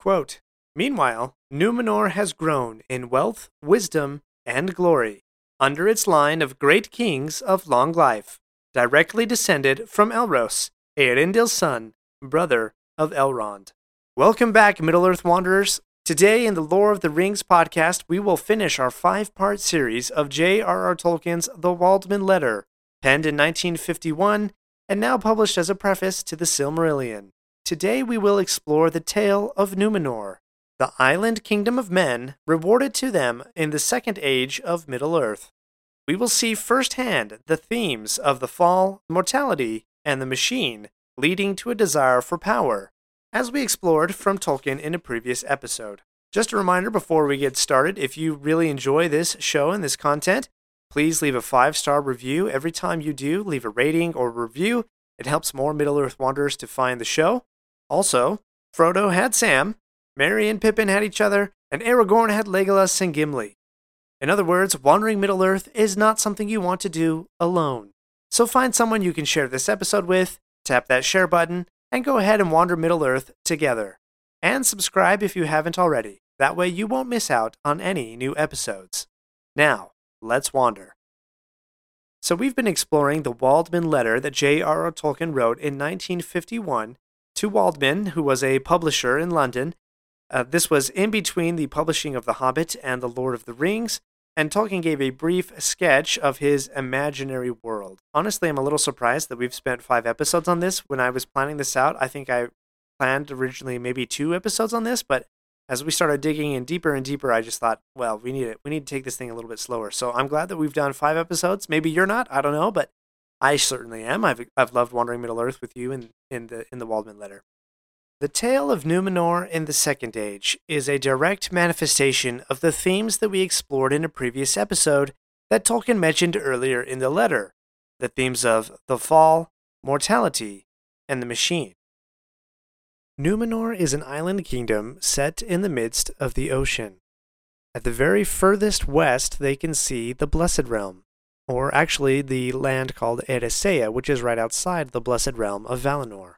Quote, Meanwhile, Numenor has grown in wealth, wisdom, and glory under its line of great kings of long life, directly descended from Elros, Eärendil's son, brother of Elrond. Welcome back, Middle Earth Wanderers. Today, in the Lore of the Rings podcast, we will finish our five part series of J.R.R. Tolkien's The Waldman Letter, penned in 1951 and now published as a preface to the Silmarillion. Today, we will explore the tale of Numenor, the island kingdom of men rewarded to them in the second age of Middle Earth. We will see firsthand the themes of the fall, mortality, and the machine, leading to a desire for power, as we explored from Tolkien in a previous episode. Just a reminder before we get started if you really enjoy this show and this content, please leave a five star review. Every time you do, leave a rating or review. It helps more Middle Earth Wanderers to find the show. Also, Frodo had Sam, Merry and Pippin had each other, and Aragorn had Legolas and Gimli. In other words, wandering Middle Earth is not something you want to do alone. So find someone you can share this episode with, tap that share button, and go ahead and wander Middle Earth together. And subscribe if you haven't already. That way you won't miss out on any new episodes. Now, let's wander. So we've been exploring the Waldman letter that J.R.R. Tolkien wrote in 1951 to Waldman, who was a publisher in London uh, this was in between the publishing of The Hobbit and The Lord of the Rings, and Tolkien gave a brief sketch of his imaginary world. Honestly, I'm a little surprised that we've spent five episodes on this. When I was planning this out, I think I planned originally maybe two episodes on this, but as we started digging in deeper and deeper, I just thought, well, we need it. We need to take this thing a little bit slower. So I'm glad that we've done five episodes. Maybe you're not. I don't know, but I certainly am. I've I've loved wandering Middle Earth with you in in the in the Waldman letter. The tale of Numenor in the Second Age is a direct manifestation of the themes that we explored in a previous episode that Tolkien mentioned earlier in the letter the themes of the fall, mortality, and the machine. Numenor is an island kingdom set in the midst of the ocean. At the very furthest west, they can see the Blessed Realm, or actually the land called Eressëa, which is right outside the Blessed Realm of Valinor.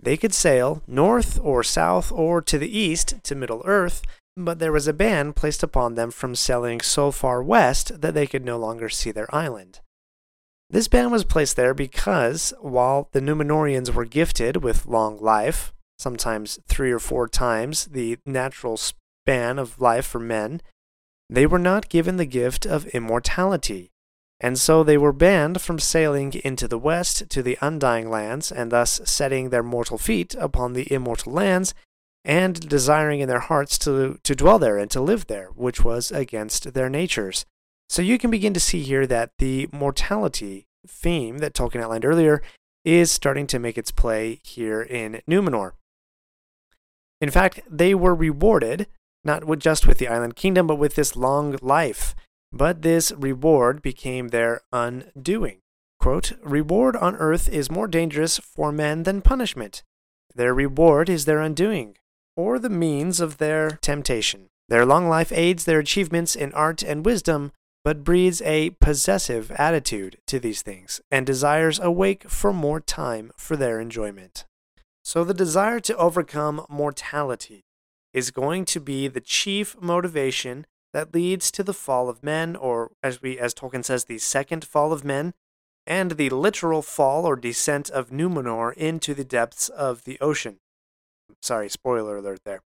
They could sail north or south or to the east to Middle Earth, but there was a ban placed upon them from sailing so far west that they could no longer see their island. This ban was placed there because, while the Numenorians were gifted with long life, sometimes three or four times the natural span of life for men, they were not given the gift of immortality, and so they were banned from sailing into the west to the undying lands, and thus setting their mortal feet upon the immortal lands, and desiring in their hearts to, to dwell there and to live there, which was against their natures. So you can begin to see here that the mortality theme that Tolkien outlined earlier is starting to make its play here in Numenor. In fact, they were rewarded not just with the island kingdom, but with this long life but this reward became their undoing. Quote, Reward on earth is more dangerous for men than punishment. Their reward is their undoing, or the means of their temptation. Their long life aids their achievements in art and wisdom, but breeds a possessive attitude to these things, and desires awake for more time for their enjoyment. So the desire to overcome mortality is going to be the chief motivation that leads to the fall of men, or as we as Tolkien says, the second fall of men, and the literal fall or descent of Numenor into the depths of the ocean. Sorry, spoiler alert there.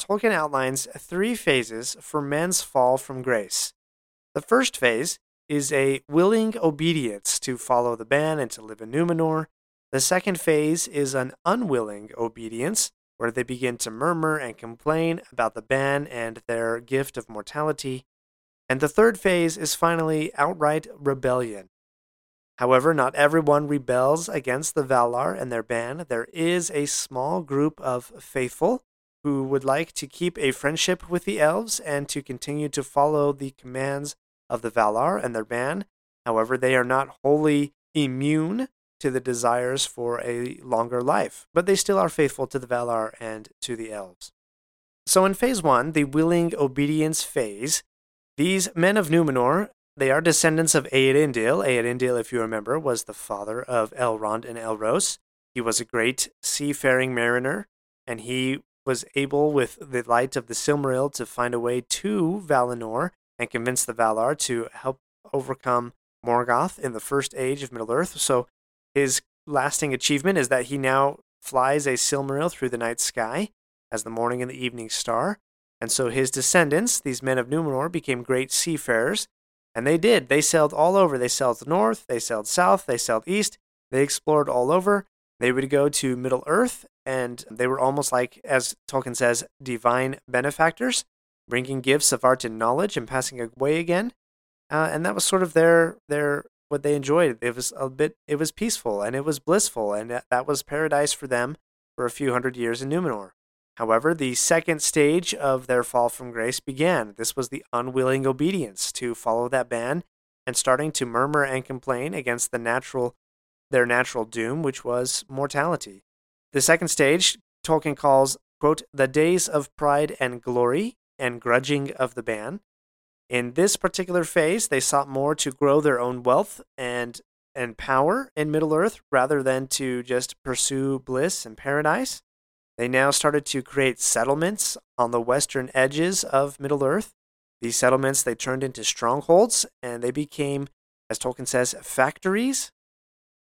Tolkien outlines three phases for men's fall from grace. The first phase is a willing obedience to follow the ban and to live in Numenor. The second phase is an unwilling obedience where they begin to murmur and complain about the ban and their gift of mortality. And the third phase is finally outright rebellion. However, not everyone rebels against the Valar and their ban. There is a small group of faithful who would like to keep a friendship with the elves and to continue to follow the commands of the Valar and their ban. However, they are not wholly immune to the desires for a longer life, but they still are faithful to the Valar and to the elves. So in phase one, the willing obedience phase, these men of Numenor, they are descendants of Eärendil. Eärendil, if you remember, was the father of Elrond and Elros. He was a great seafaring mariner, and he was able, with the light of the Silmaril, to find a way to Valinor and convince the Valar to help overcome Morgoth in the first age of Middle Earth. So his lasting achievement is that he now flies a Silmaril through the night sky as the morning and the evening star. And so his descendants, these men of Numenor, became great seafarers. And they did. They sailed all over. They sailed north, they sailed south, they sailed east. They explored all over. They would go to Middle Earth, and they were almost like, as Tolkien says, divine benefactors, bringing gifts of art and knowledge and passing away again. Uh, and that was sort of their their what they enjoyed. It It was a bit, it was peaceful and it was blissful, and that was paradise for them for a few hundred years in Numenor. However, the second stage of their fall from grace began. This was the unwilling obedience to follow that ban and starting to murmur and complain against the natural their natural doom, which was mortality. The second stage, Tolkien calls, quote, the days of pride and glory and grudging of the ban. In this particular phase, they sought more to grow their own wealth and and power in Middle Earth rather than to just pursue bliss and paradise. They now started to create settlements on the western edges of Middle Earth. These settlements they turned into strongholds and they became, as Tolkien says, factories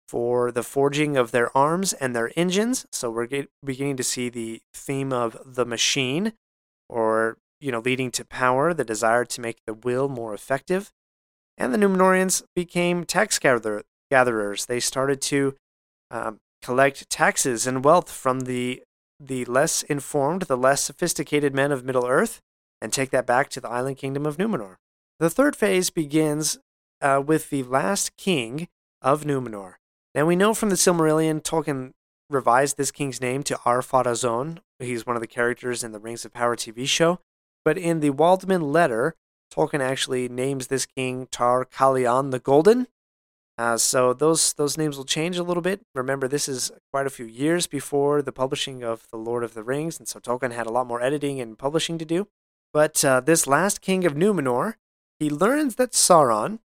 for the forging of their arms and their engines. So we're get, beginning to see the theme of the machine, or you know, leading to power, the desire to make the will more effective. And the Numenorians became tax gather- gatherers. They started to um, collect taxes and wealth from the the less informed, the less sophisticated men of Middle Earth, and take that back to the island kingdom of Numenor. The third phase begins uh, with the last king of Numenor. Now we know from the Silmarillion, Tolkien revised this king's name to Ar-Pharazôn. He's one of the characters in the Rings of Power TV show. But in the Waldman letter, Tolkien actually names this king Tar Calion the Golden, uh, so those those names will change a little bit. Remember, this is quite a few years before the publishing of the Lord of the Rings, and so Tolkien had a lot more editing and publishing to do. But uh, this last king of Numenor, he learns that Sauron,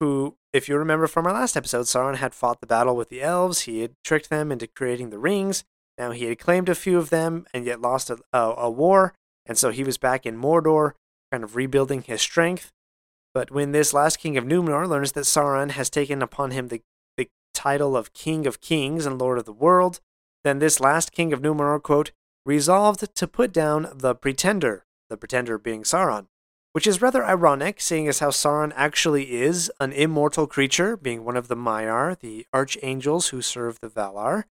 who, if you remember from our last episode, Sauron had fought the battle with the elves. He had tricked them into creating the rings. Now he had claimed a few of them and yet lost a, a, a war, and so he was back in Mordor, kind of rebuilding his strength. But when this last king of Numenor learns that Sauron has taken upon him the, the title of King of Kings and Lord of the World, then this last king of Numenor, quote, resolved to put down the pretender, the pretender being Sauron, which is rather ironic, seeing as how Sauron actually is an immortal creature, being one of the Maiar, the archangels who serve the Valar.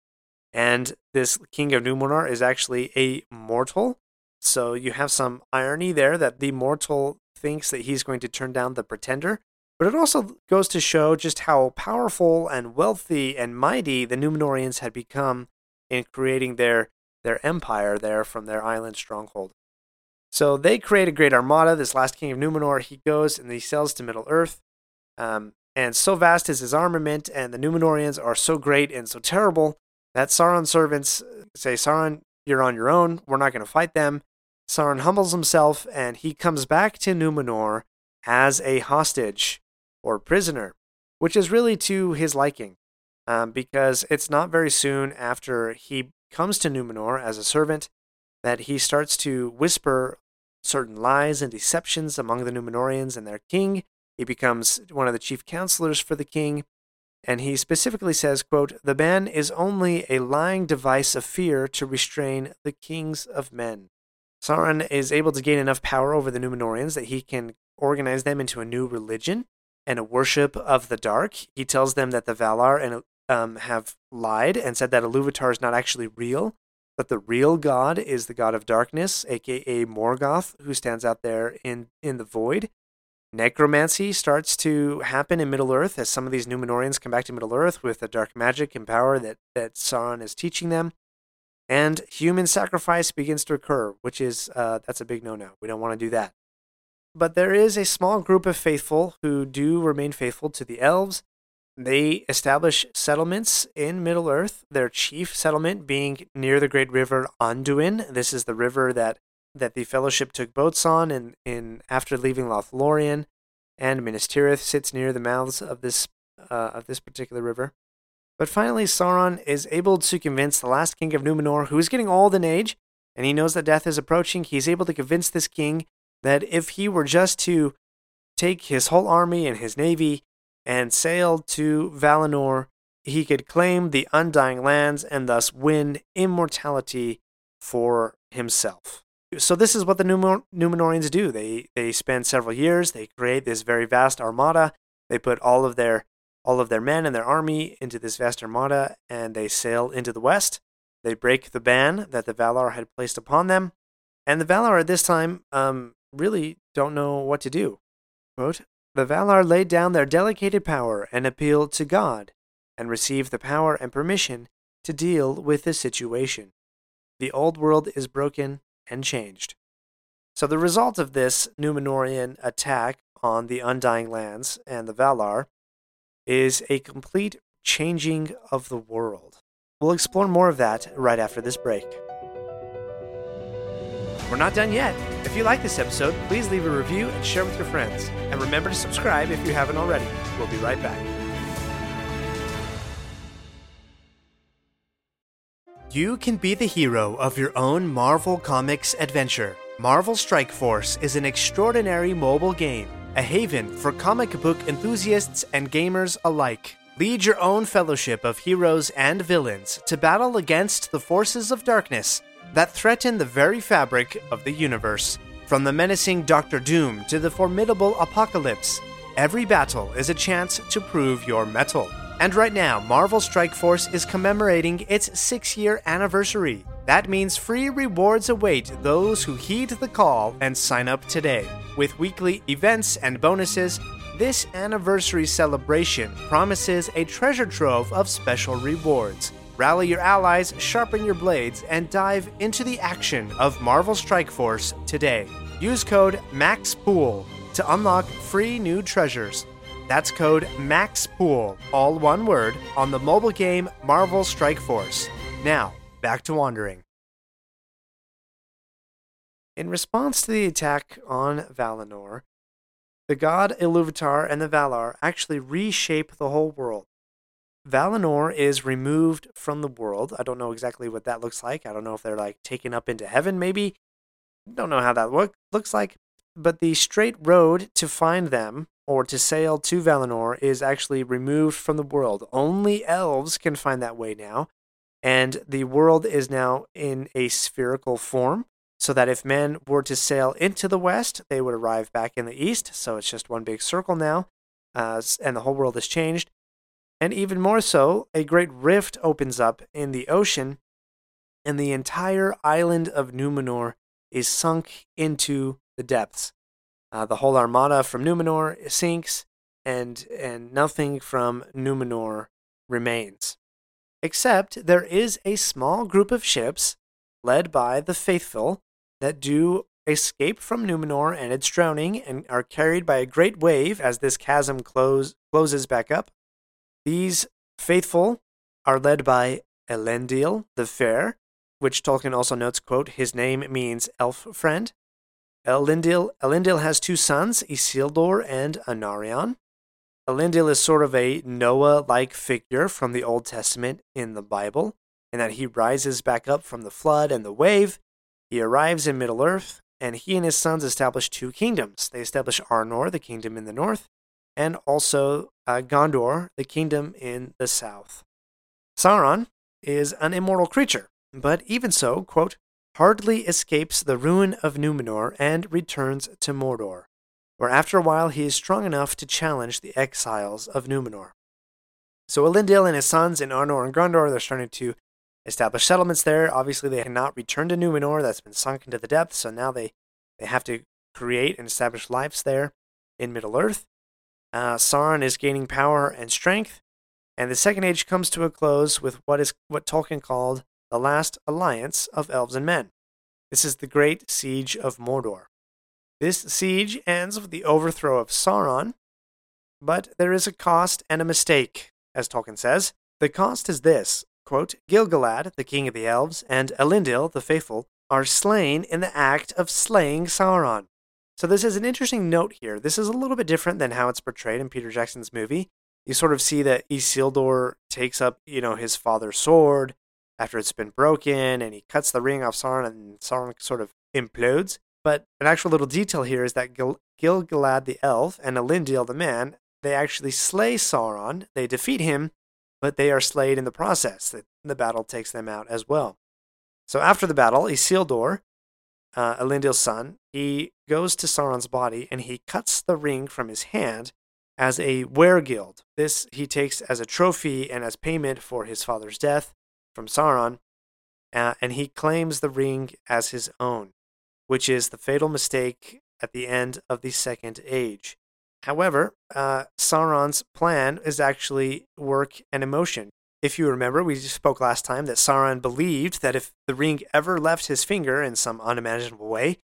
And this king of Numenor is actually a mortal. So you have some irony there that the mortal thinks that he's going to turn down the pretender. But it also goes to show just how powerful and wealthy and mighty the Numenorians had become in creating their, their empire there from their island stronghold. So they create a great armada. This last king of Numenor, he goes and he sails to Middle Earth. Um, and so vast is his armament, and the Numenorians are so great and so terrible that Sauron's servants say, Sauron, you're on your own. We're not going to fight them. Sauron humbles himself and he comes back to Numenor as a hostage or prisoner, which is really to his liking, um, because it's not very soon after he comes to Numenor as a servant that he starts to whisper certain lies and deceptions among the Numenorians and their king. He becomes one of the chief counselors for the king, and he specifically says, quote, "The ban is only a lying device of fear to restrain the kings of men." Sauron is able to gain enough power over the Numenorians that he can organize them into a new religion and a worship of the dark. He tells them that the Valar and um, have lied and said that Iluvatar is not actually real, but the real god is the god of darkness, aka Morgoth, who stands out there in, in the void. Necromancy starts to happen in Middle Earth as some of these Numenorians come back to Middle Earth with the dark magic and power that, that Sauron is teaching them and human sacrifice begins to occur, which is uh, that's a big no-no. We don't want to do that. But there is a small group of faithful who do remain faithful to the elves. They establish settlements in Middle Earth. Their chief settlement being near the great river Anduin. This is the river that that the Fellowship took boats on, in, in after leaving Lothlorien, and Minas Tirith sits near the mouths of this uh, of this particular river. But finally, Sauron is able to convince the last king of Numenor, who is getting old in age and he knows that death is approaching. He's able to convince this king that if he were just to take his whole army and his navy and sail to Valinor, he could claim the Undying Lands and thus win immortality for himself. So this is what the Numenor- Numenorians do. They they spend several years. They create this very vast armada. They put all of their all of their men and their army into this vast armada, and they sail into the west. They break the ban that the Valar had placed upon them, and the Valar at this time um, really don't know what to do. Quote, the Valar laid down their delegated power and appealed to God, and received the power and permission to deal with the situation. The old world is broken and changed. So, the result of this Numenorian attack on the Undying Lands and the Valar is a complete changing of the world. We'll explore more of that right after this break. We're not done yet. If you like this episode, please leave a review and share with your friends. And remember to subscribe if you haven't already. We'll be right back. You can be the hero of your own Marvel Comics adventure. Marvel Strike Force is an extraordinary mobile game, a haven for comic book enthusiasts and gamers alike. Lead your own fellowship of heroes and villains to battle against the forces of darkness that threaten the very fabric of the universe. From the menacing Doctor Doom to the formidable Apocalypse, every battle is a chance to prove your mettle. And right now, Marvel Strike Force is commemorating its six year anniversary. That means free rewards await those who heed the call and sign up today. With weekly events and bonuses, this anniversary celebration promises a treasure trove of special rewards. Rally your allies, sharpen your blades, and dive into the action of Marvel Strike Force today. Use code MAXPOOL to unlock free new treasures. That's code MAXPOOL, all one word, on the mobile game Marvel Strike Force. Now, back to wandering. In response to the attack on Valinor, the god Iluvatar and the Valar actually reshape the whole world. Valinor is removed from the world. I don't know exactly what that looks like. I don't know if they're like taken up into heaven, maybe. Don't know how that look, looks like. But the straight road to find them or to sail to Valinor is actually removed from the world. Only elves can find that way now. And the world is now in a spherical form so that if men were to sail into the west, they would arrive back in the east. So it's just one big circle now, uh, and the whole world has changed. And even more so, a great rift opens up in the ocean, and the entire island of Numenor is sunk into the depths. Uh, the whole armada from Numenor sinks, and and nothing from Numenor remains, except there is a small group of ships led by the faithful that do escape from Numenor and its drowning and are carried by a great wave as this chasm close, closes back up. These faithful are led by Elendil the Fair, which Tolkien also notes, quote, his name means elf friend. Elendil, Elendil has two sons, Isildur and Anarion. Elendil is sort of a Noah-like figure from the Old Testament in the Bible, in that he rises back up from the flood and the wave he arrives in Middle Earth, and he and his sons establish two kingdoms. They establish Arnor, the kingdom in the north, and also uh, Gondor, the kingdom in the south. Sauron is an immortal creature, but even so, quote, hardly escapes the ruin of Numenor and returns to Mordor, where after a while he is strong enough to challenge the exiles of Numenor. So Elendil and his sons in Arnor and Gondor, they're starting to establish settlements there. Obviously, they cannot return to Numenor. That's been sunk into the depths. So now they, they have to create and establish lives there in Middle Earth. Uh, Sauron is gaining power and strength, and the Second Age comes to a close with what is what Tolkien called the last alliance of elves and men. This is the Great Siege of Mordor. This siege ends with the overthrow of Sauron, but there is a cost and a mistake, as Tolkien says. The cost is this quote, Gil-galad, the king of the elves, and Elendil, the faithful, are slain in the act of slaying Sauron. So this is an interesting note here. This is a little bit different than how it's portrayed in Peter Jackson's movie. You sort of see that Isildur takes up, you know, his father's sword, after it's been broken, and he cuts the ring off Sauron, and Sauron sort of implodes. But an actual little detail here is that Gil- Gil-galad the elf and Elendil the man, they actually slay Sauron. They defeat him, but they are slayed in the process. The, battle takes them out as well. So after the battle, Isildur, uh, Elendil's son, he goes to Sauron's body and he cuts the ring from his hand as a weregild. This he takes as a trophy and as payment for his father's death from Sauron, uh, and he claims the ring as his own, which is the fatal mistake at the end of the Second Age. However, uh, Sauron's plan is actually work and emotion. If you remember, we spoke last time that Sauron believed that if the ring ever left his finger in some unimaginable way,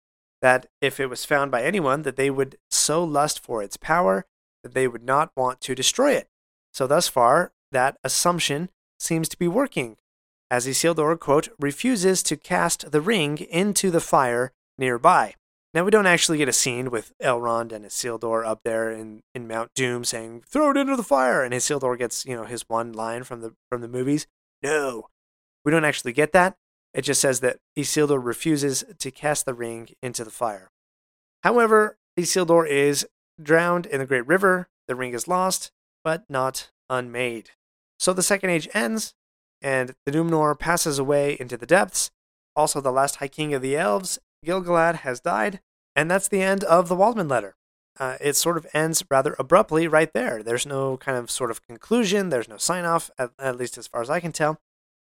that if it was found by anyone, that they would so lust for its power that they would not want to destroy it. So thus far, that assumption seems to be working, as Isildur, quote, refuses to cast the ring into the fire nearby. Now, we don't actually get a scene with Elrond and Isildur up there in, in Mount Doom saying, throw it into the fire, and Isildur gets, you know, his one line from the, from the movies. No, we don't actually get that. It just says that Isildur refuses to cast the ring into the fire. However, Isildur is drowned in the Great River, the ring is lost, but not unmade. So the Second Age ends, and the Numenor passes away into the depths. Also, the last High King of the Elves Gil-galad has died, and that's the end of the Waldman letter. Uh, it sort of ends rather abruptly right there. There's no kind of sort of conclusion, there's no sign off, at, at least as far as I can tell.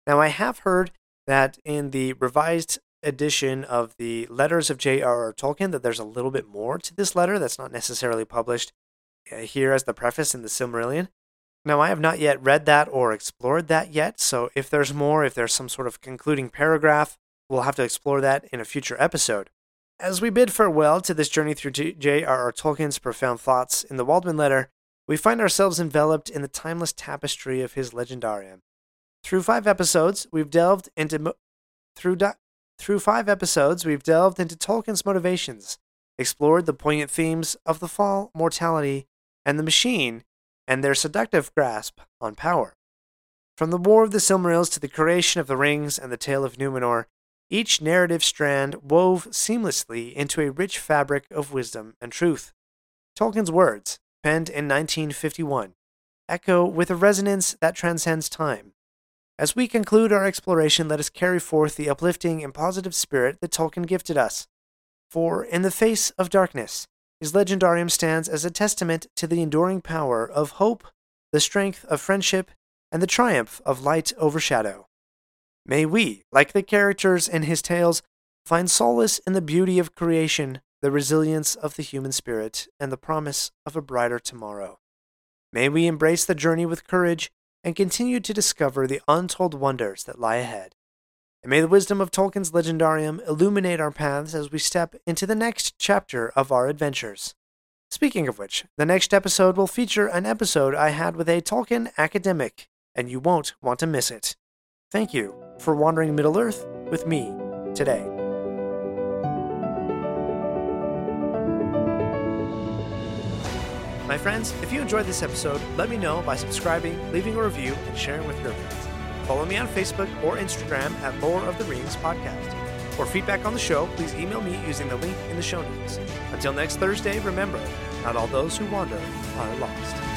Now, I have heard that in the revised edition of the letters of J.R.R. Tolkien, that there's a little bit more to this letter that's not necessarily published uh, here as the preface in the Silmarillion. Now, I have not yet read that or explored that yet, so if there's more, if there's some sort of concluding paragraph, We'll have to explore that in a future episode. As we bid farewell to this journey through J.R.R. Tolkien's profound thoughts in the Waldman letter, we find ourselves enveloped in the timeless tapestry of his legendarium. Through five episodes, we've delved into mo- through di- through five episodes, we've delved into Tolkien's motivations, explored the poignant themes of the fall, mortality, and the machine, and their seductive grasp on power. From the War of the Silmarils to the creation of the rings and the tale of Numenor, each narrative strand wove seamlessly into a rich fabric of wisdom and truth. Tolkien's words, penned in 1951, echo with a resonance that transcends time. As we conclude our exploration, let us carry forth the uplifting and positive spirit that Tolkien gifted us. For, in the face of darkness, his legendarium stands as a testament to the enduring power of hope, the strength of friendship, and the triumph of light over shadow. May we, like the characters in his tales, find solace in the beauty of creation, the resilience of the human spirit, and the promise of a brighter tomorrow. May we embrace the journey with courage and continue to discover the untold wonders that lie ahead. And may the wisdom of Tolkien's legendarium illuminate our paths as we step into the next chapter of our adventures. Speaking of which, the next episode will feature an episode I had with a Tolkien academic, and you won't want to miss it. Thank you for wandering Middle Earth with me today. My friends, if you enjoyed this episode, let me know by subscribing, leaving a review, and sharing with your friends. Follow me on Facebook or Instagram at Lore of the Rings Podcast. For feedback on the show, please email me using the link in the show notes. Until next Thursday, remember, not all those who wander are lost.